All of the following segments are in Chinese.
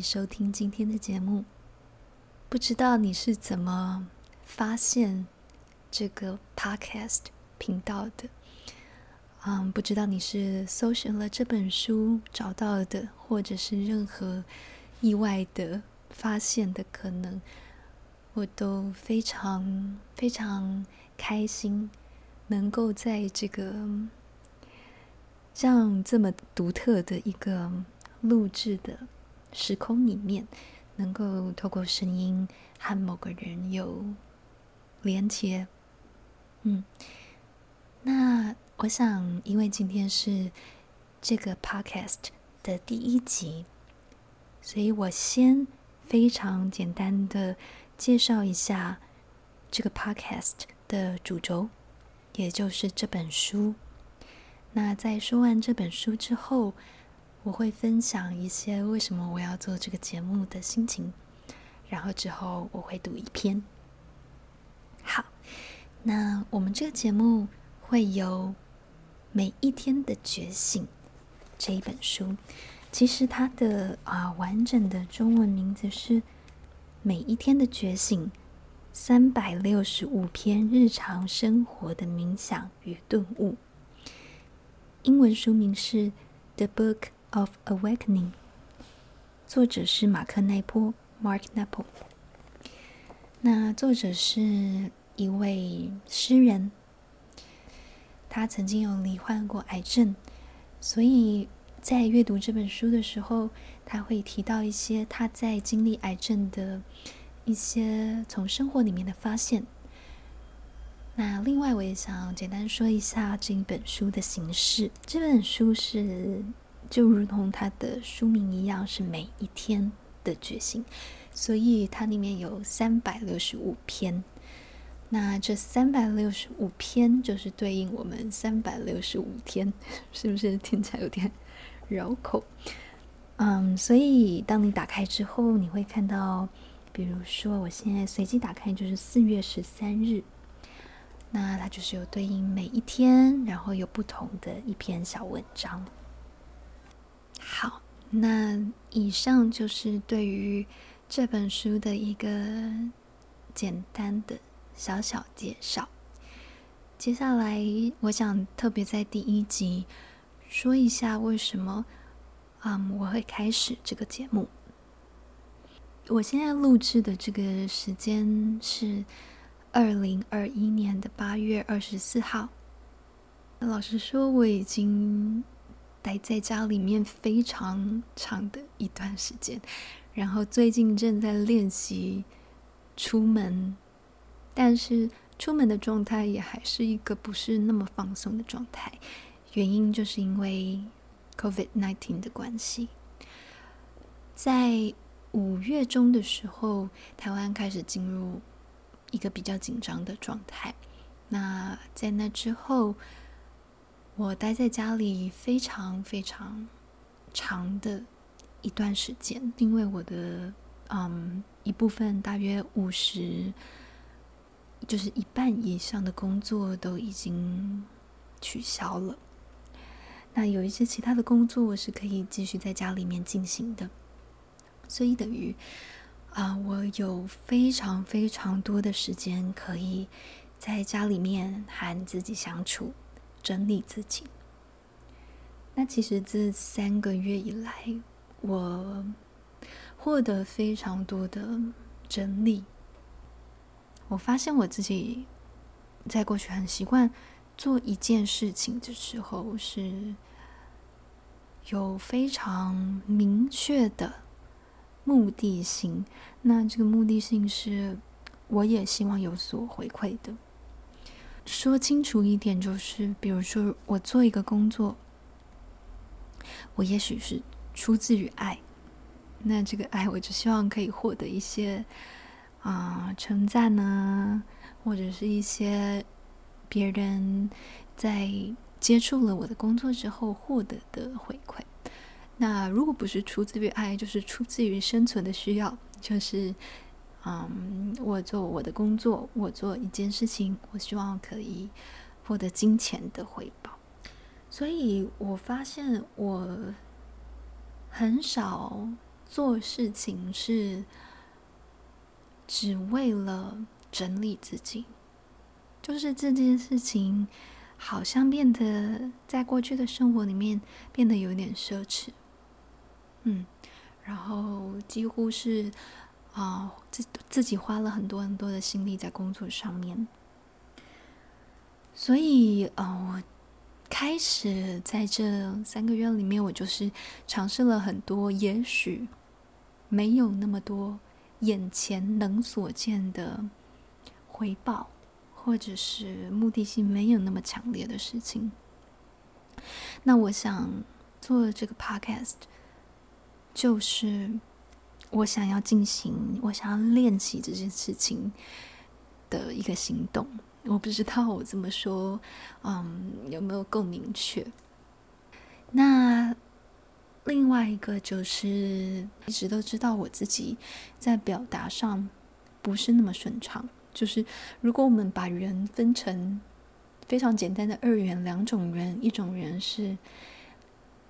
收听今天的节目。不知道你是怎么发现这个 podcast 频道的？嗯，不知道你是搜寻了这本书找到的，或者是任何意外的发现的可能，我都非常非常开心，能够在这个像这么独特的一个录制的时空里面，能够透过声音和某个人有连接。嗯，那。我想，因为今天是这个 podcast 的第一集，所以我先非常简单的介绍一下这个 podcast 的主轴，也就是这本书。那在说完这本书之后，我会分享一些为什么我要做这个节目的心情，然后之后我会读一篇。好，那我们这个节目会有。每一天的觉醒这一本书，其实它的啊完整的中文名字是《每一天的觉醒：三百六十五篇日常生活的冥想与顿悟》。英文书名是《The Book of Awakening》，作者是马克奈波 （Mark Napo），。那作者是一位诗人。他曾经有罹患过癌症，所以在阅读这本书的时候，他会提到一些他在经历癌症的一些从生活里面的发现。那另外，我也想简单说一下这一本书的形式。这本书是就如同它的书名一样，是每一天的觉醒，所以它里面有三百六十五篇。那这三百六十五篇就是对应我们三百六十五天，是不是听起来有点绕口？嗯，所以当你打开之后，你会看到，比如说我现在随机打开就是四月十三日，那它就是有对应每一天，然后有不同的一篇小文章。好，那以上就是对于这本书的一个简单的。小小介绍。接下来，我想特别在第一集说一下为什么，嗯，我会开始这个节目。我现在录制的这个时间是二零二一年的八月二十四号。老实说，我已经待在家里面非常长的一段时间，然后最近正在练习出门。但是出门的状态也还是一个不是那么放松的状态，原因就是因为 COVID-19 的关系。在五月中的时候，台湾开始进入一个比较紧张的状态。那在那之后，我待在家里非常非常长的一段时间，因为我的嗯一部分大约五十。就是一半以上的工作都已经取消了，那有一些其他的工作我是可以继续在家里面进行的，所以等于啊，我有非常非常多的时间可以在家里面和自己相处，整理自己。那其实这三个月以来，我获得非常多的整理。我发现我自己在过去很习惯做一件事情的时候，是有非常明确的目的性。那这个目的性是，我也希望有所回馈的。说清楚一点，就是比如说我做一个工作，我也许是出自于爱，那这个爱，我就希望可以获得一些。啊、称赞呢，或者是一些别人在接触了我的工作之后获得的回馈。那如果不是出自于爱，就是出自于生存的需要，就是嗯，我做我的工作，我做一件事情，我希望可以获得金钱的回报。所以我发现我很少做事情是只为了整理自己，就是这件事情好像变得在过去的生活里面变得有点奢侈，嗯，然后几乎是啊自自己花了很多很多的心力在工作上面，所以啊我。开始在这三个月里面，我就是尝试了很多，也许没有那么多眼前能所见的回报，或者是目的性没有那么强烈的事情。那我想做这个 podcast，就是我想要进行，我想要练习这件事情的一个行动。我不知道我这么说，嗯，有没有够明确？那另外一个就是一直都知道我自己在表达上不是那么顺畅。就是如果我们把人分成非常简单的二元两种人，一种人是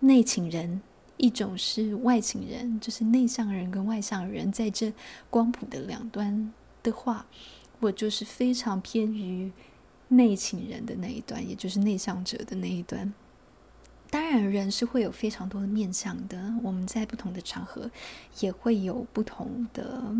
内倾人，一种是外倾人，就是内向人跟外向人在这光谱的两端的话。我就是非常偏于内倾人的那一端，也就是内向者的那一端。当然，人是会有非常多的面向的，我们在不同的场合也会有不同的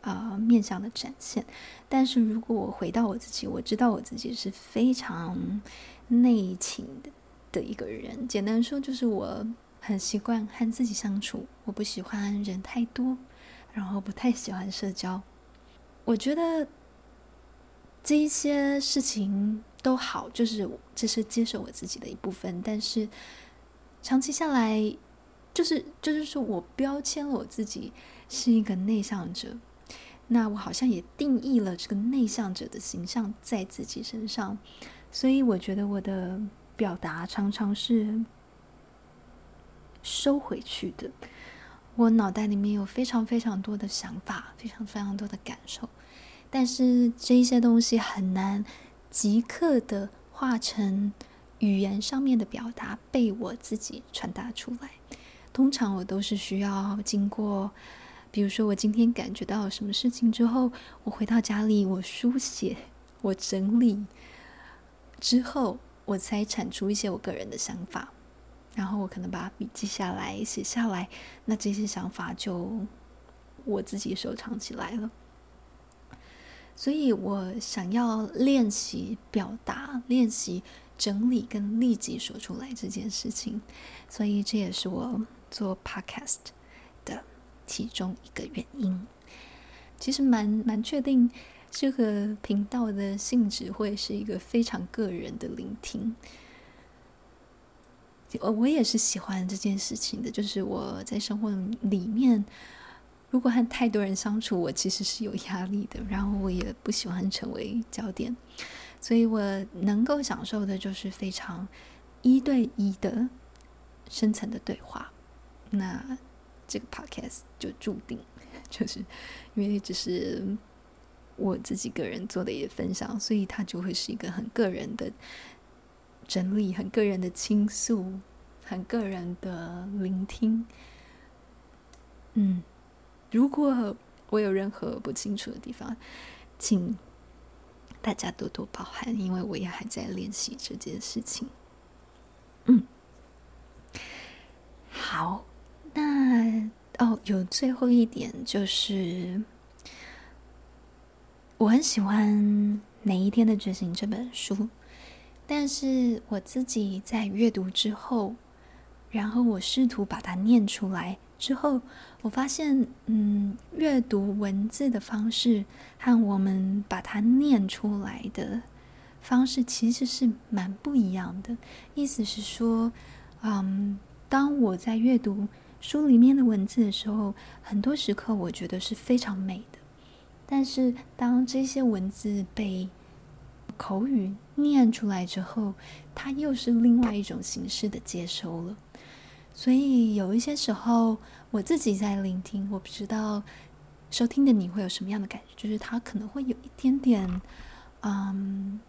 啊、面向的展现。但是如果我回到我自己，我知道我自己是非常内倾的的一个人。简单说，就是我很习惯和自己相处，我不喜欢人太多，然后不太喜欢社交。我觉得这一些事情都好，就是这是接受我自己的一部分。但是长期下来，就是就是说我标签了我自己是一个内向者，那我好像也定义了这个内向者的形象在自己身上，所以我觉得我的表达常常是收回去的。我脑袋里面有非常非常多的想法，非常非常多的感受，但是这一些东西很难即刻的化成语言上面的表达，被我自己传达出来。通常我都是需要经过，比如说我今天感觉到什么事情之后，我回到家里，我书写，我整理之后，我才产出一些我个人的想法。然后我可能把笔记下来，写下来，那这些想法就我自己收藏起来了。所以我想要练习表达，练习整理跟立即说出来这件事情，所以这也是我做 podcast 的其中一个原因。其实蛮蛮确定这个频道的性质会是一个非常个人的聆听。我我也是喜欢这件事情的，就是我在生活里面，如果和太多人相处，我其实是有压力的。然后我也不喜欢成为焦点，所以我能够享受的就是非常一对一的深层的对话。那这个 podcast 就注定 就是因为只是我自己个人做的一个分享，所以它就会是一个很个人的。整理很个人的倾诉，很个人的聆听。嗯，如果我有任何不清楚的地方，请大家多多包涵，因为我也还在练习这件事情。嗯，好，那哦，有最后一点就是，我很喜欢《每一天的觉醒》这本书。但是我自己在阅读之后，然后我试图把它念出来之后，我发现，嗯，阅读文字的方式和我们把它念出来的方式其实是蛮不一样的。意思是说，嗯，当我在阅读书里面的文字的时候，很多时刻我觉得是非常美的。但是当这些文字被口语念出来之后，它又是另外一种形式的接收了。所以有一些时候，我自己在聆听，我不知道收听的你会有什么样的感觉，就是它可能会有一点点，嗯，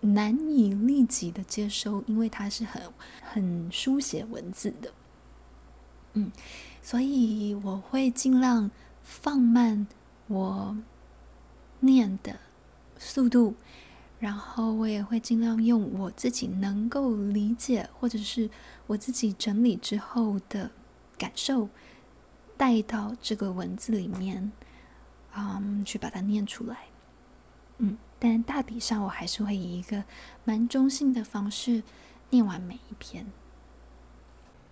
难以立即的接收，因为它是很很书写文字的。嗯，所以我会尽量放慢我念的速度，然后我也会尽量用我自己能够理解，或者是我自己整理之后的感受带到这个文字里面，嗯，去把它念出来。嗯，但大体上我还是会以一个蛮中性的方式念完每一篇。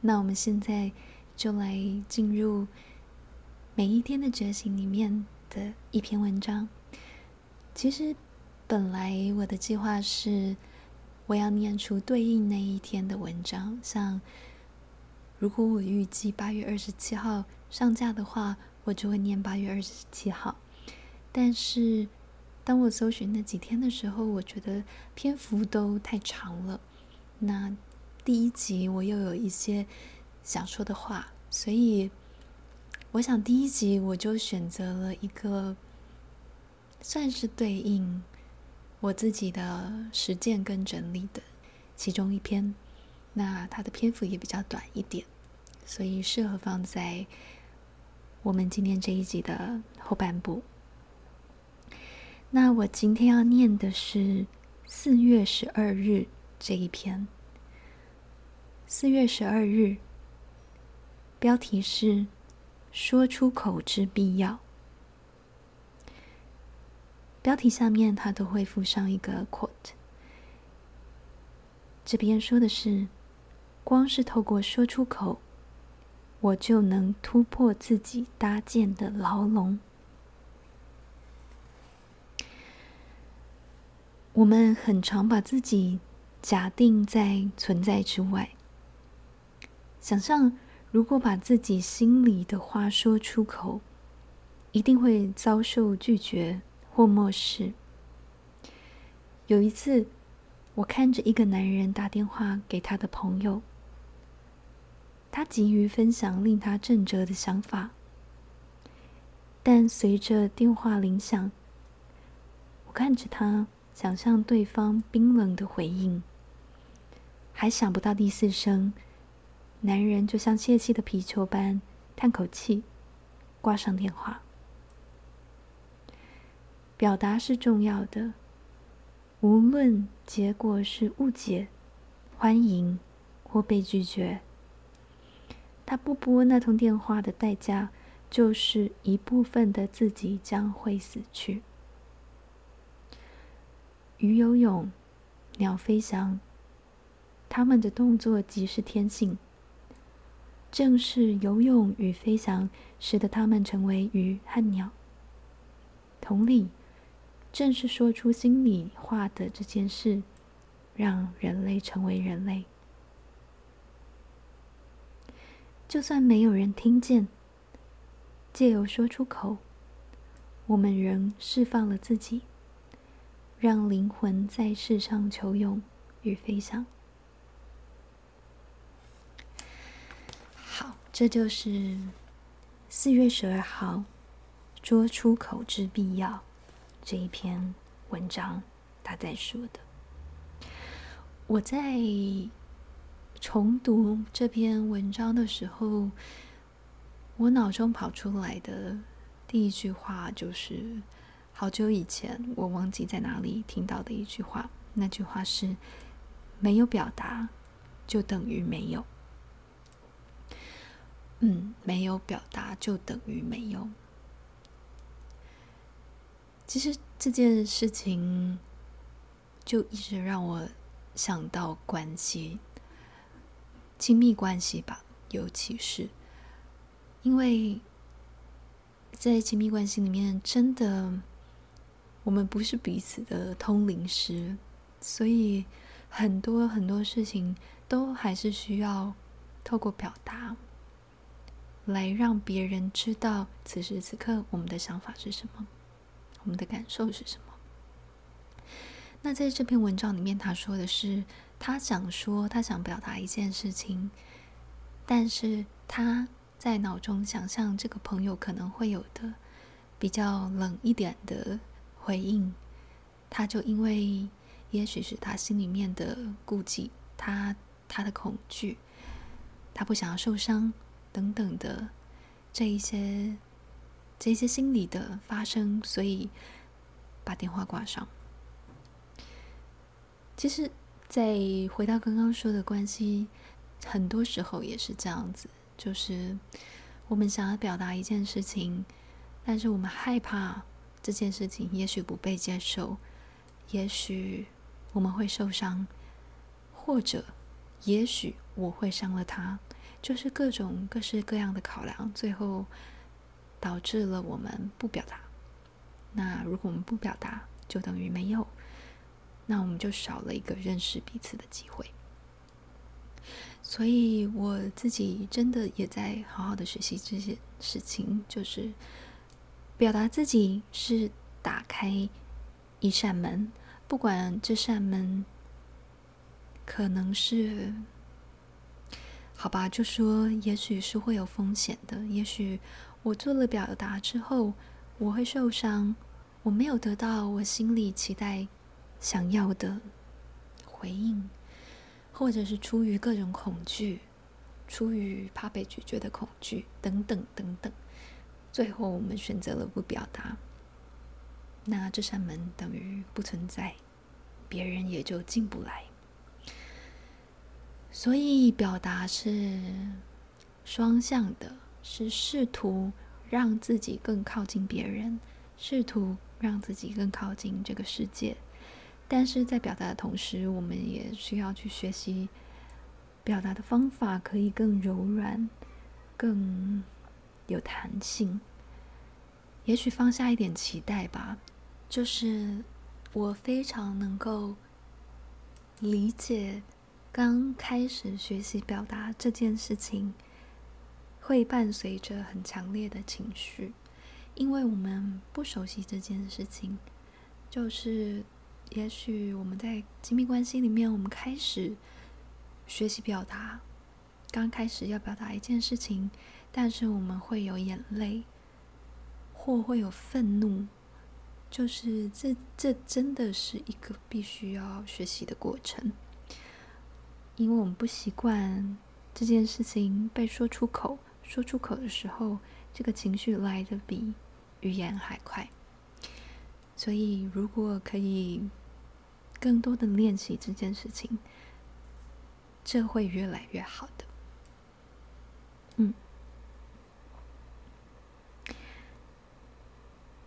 那我们现在。就来进入每一天的觉醒里面的一篇文章。其实本来我的计划是我要念出对应那一天的文章，像如果我预计八月二十七号上架的话，我就会念八月二十七号。但是当我搜寻那几天的时候，我觉得篇幅都太长了。那第一集我又有一些。想说的话，所以我想第一集我就选择了一个算是对应我自己的实践跟整理的其中一篇，那它的篇幅也比较短一点，所以适合放在我们今天这一集的后半部。那我今天要念的是四月十二日这一篇，四月十二日。标题是“说出口之必要”。标题下面它都会附上一个 quote。这边说的是：“光是透过说出口，我就能突破自己搭建的牢笼。”我们很常把自己假定在存在之外，想象。如果把自己心里的话说出口，一定会遭受拒绝或漠视。有一次，我看着一个男人打电话给他的朋友，他急于分享令他震折的想法，但随着电话铃响，我看着他，想象对方冰冷的回应，还想不到第四声。男人就像泄气的皮球般叹口气，挂上电话。表达是重要的，无论结果是误解、欢迎或被拒绝。他不拨那通电话的代价，就是一部分的自己将会死去。鱼游泳，鸟飞翔，他们的动作即是天性。正是游泳与飞翔，使得他们成为鱼和鸟。同理，正是说出心里话的这件事，让人类成为人类。就算没有人听见，借由说出口，我们仍释放了自己，让灵魂在世上求泳与飞翔。好这就是四月十二号“说出口之必要”这一篇文章，他在说的。我在重读这篇文章的时候，我脑中跑出来的第一句话就是好久以前我忘记在哪里听到的一句话，那句话是：“没有表达，就等于没有。”嗯，没有表达就等于没有。其实这件事情就一直让我想到关系，亲密关系吧，尤其是因为在亲密关系里面，真的我们不是彼此的通灵师，所以很多很多事情都还是需要透过表达。来让别人知道此时此刻我们的想法是什么，我们的感受是什么。那在这篇文章里面，他说的是，他想说，他想表达一件事情，但是他在脑中想象这个朋友可能会有的比较冷一点的回应，他就因为也许是他心里面的顾忌，他他的恐惧，他不想要受伤。等等的这一些这些心理的发生，所以把电话挂上。其实，再回到刚刚说的关系，很多时候也是这样子，就是我们想要表达一件事情，但是我们害怕这件事情也许不被接受，也许我们会受伤，或者也许我会伤了他。就是各种各式各样的考量，最后导致了我们不表达。那如果我们不表达，就等于没有，那我们就少了一个认识彼此的机会。所以我自己真的也在好好的学习这些事情，就是表达自己是打开一扇门，不管这扇门可能是。好吧，就说也许是会有风险的。也许我做了表达之后，我会受伤，我没有得到我心里期待想要的回应，或者是出于各种恐惧，出于怕被拒绝的恐惧等等等等，最后我们选择了不表达，那这扇门等于不存在，别人也就进不来。所以，表达是双向的，是试图让自己更靠近别人，试图让自己更靠近这个世界。但是在表达的同时，我们也需要去学习表达的方法，可以更柔软、更有弹性。也许放下一点期待吧，就是我非常能够理解。刚开始学习表达这件事情，会伴随着很强烈的情绪，因为我们不熟悉这件事情。就是，也许我们在亲密关系里面，我们开始学习表达，刚开始要表达一件事情，但是我们会有眼泪，或会有愤怒，就是这这真的是一个必须要学习的过程。因为我们不习惯这件事情被说出口，说出口的时候，这个情绪来的比语言还快。所以，如果可以更多的练习这件事情，这会越来越好的。嗯，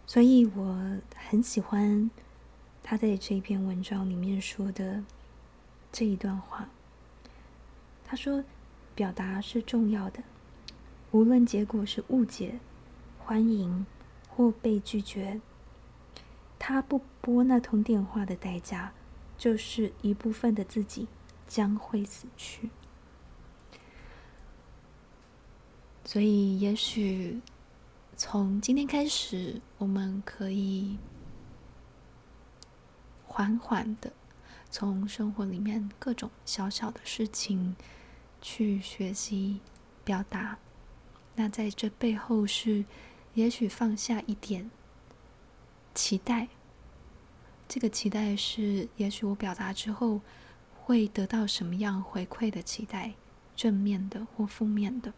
所以我很喜欢他在这篇文章里面说的这一段话。他说：“表达是重要的，无论结果是误解、欢迎或被拒绝，他不拨那通电话的代价，就是一部分的自己将会死去。所以，也许从今天开始，我们可以缓缓的从生活里面各种小小的事情。”去学习表达，那在这背后是，也许放下一点期待。这个期待是，也许我表达之后会得到什么样回馈的期待，正面的或负面的。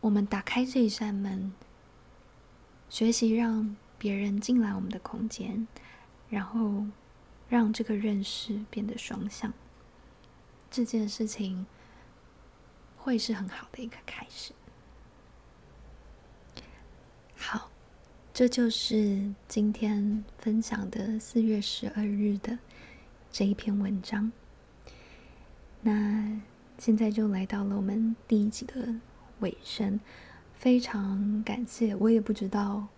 我们打开这一扇门，学习让别人进来我们的空间，然后让这个认识变得双向。这件事情会是很好的一个开始。好，这就是今天分享的四月十二日的这一篇文章。那现在就来到了我们第一集的尾声，非常感谢。我也不知道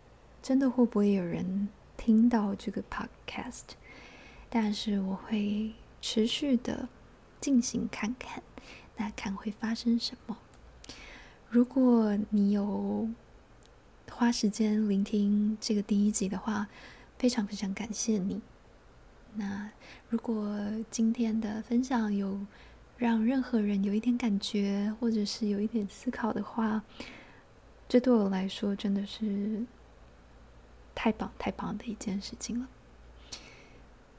真的会不会有人听到这个 podcast，但是我会持续的。进行看看，那看会发生什么。如果你有花时间聆听这个第一集的话，非常非常感谢你。那如果今天的分享有让任何人有一点感觉，或者是有一点思考的话，这对我来说真的是太棒太棒的一件事情了。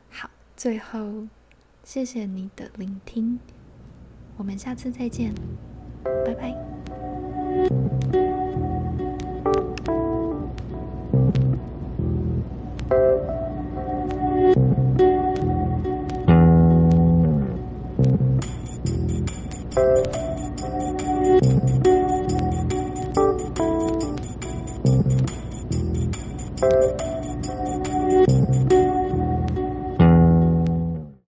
好，最后。谢谢你的聆听，我们下次再见。拜拜。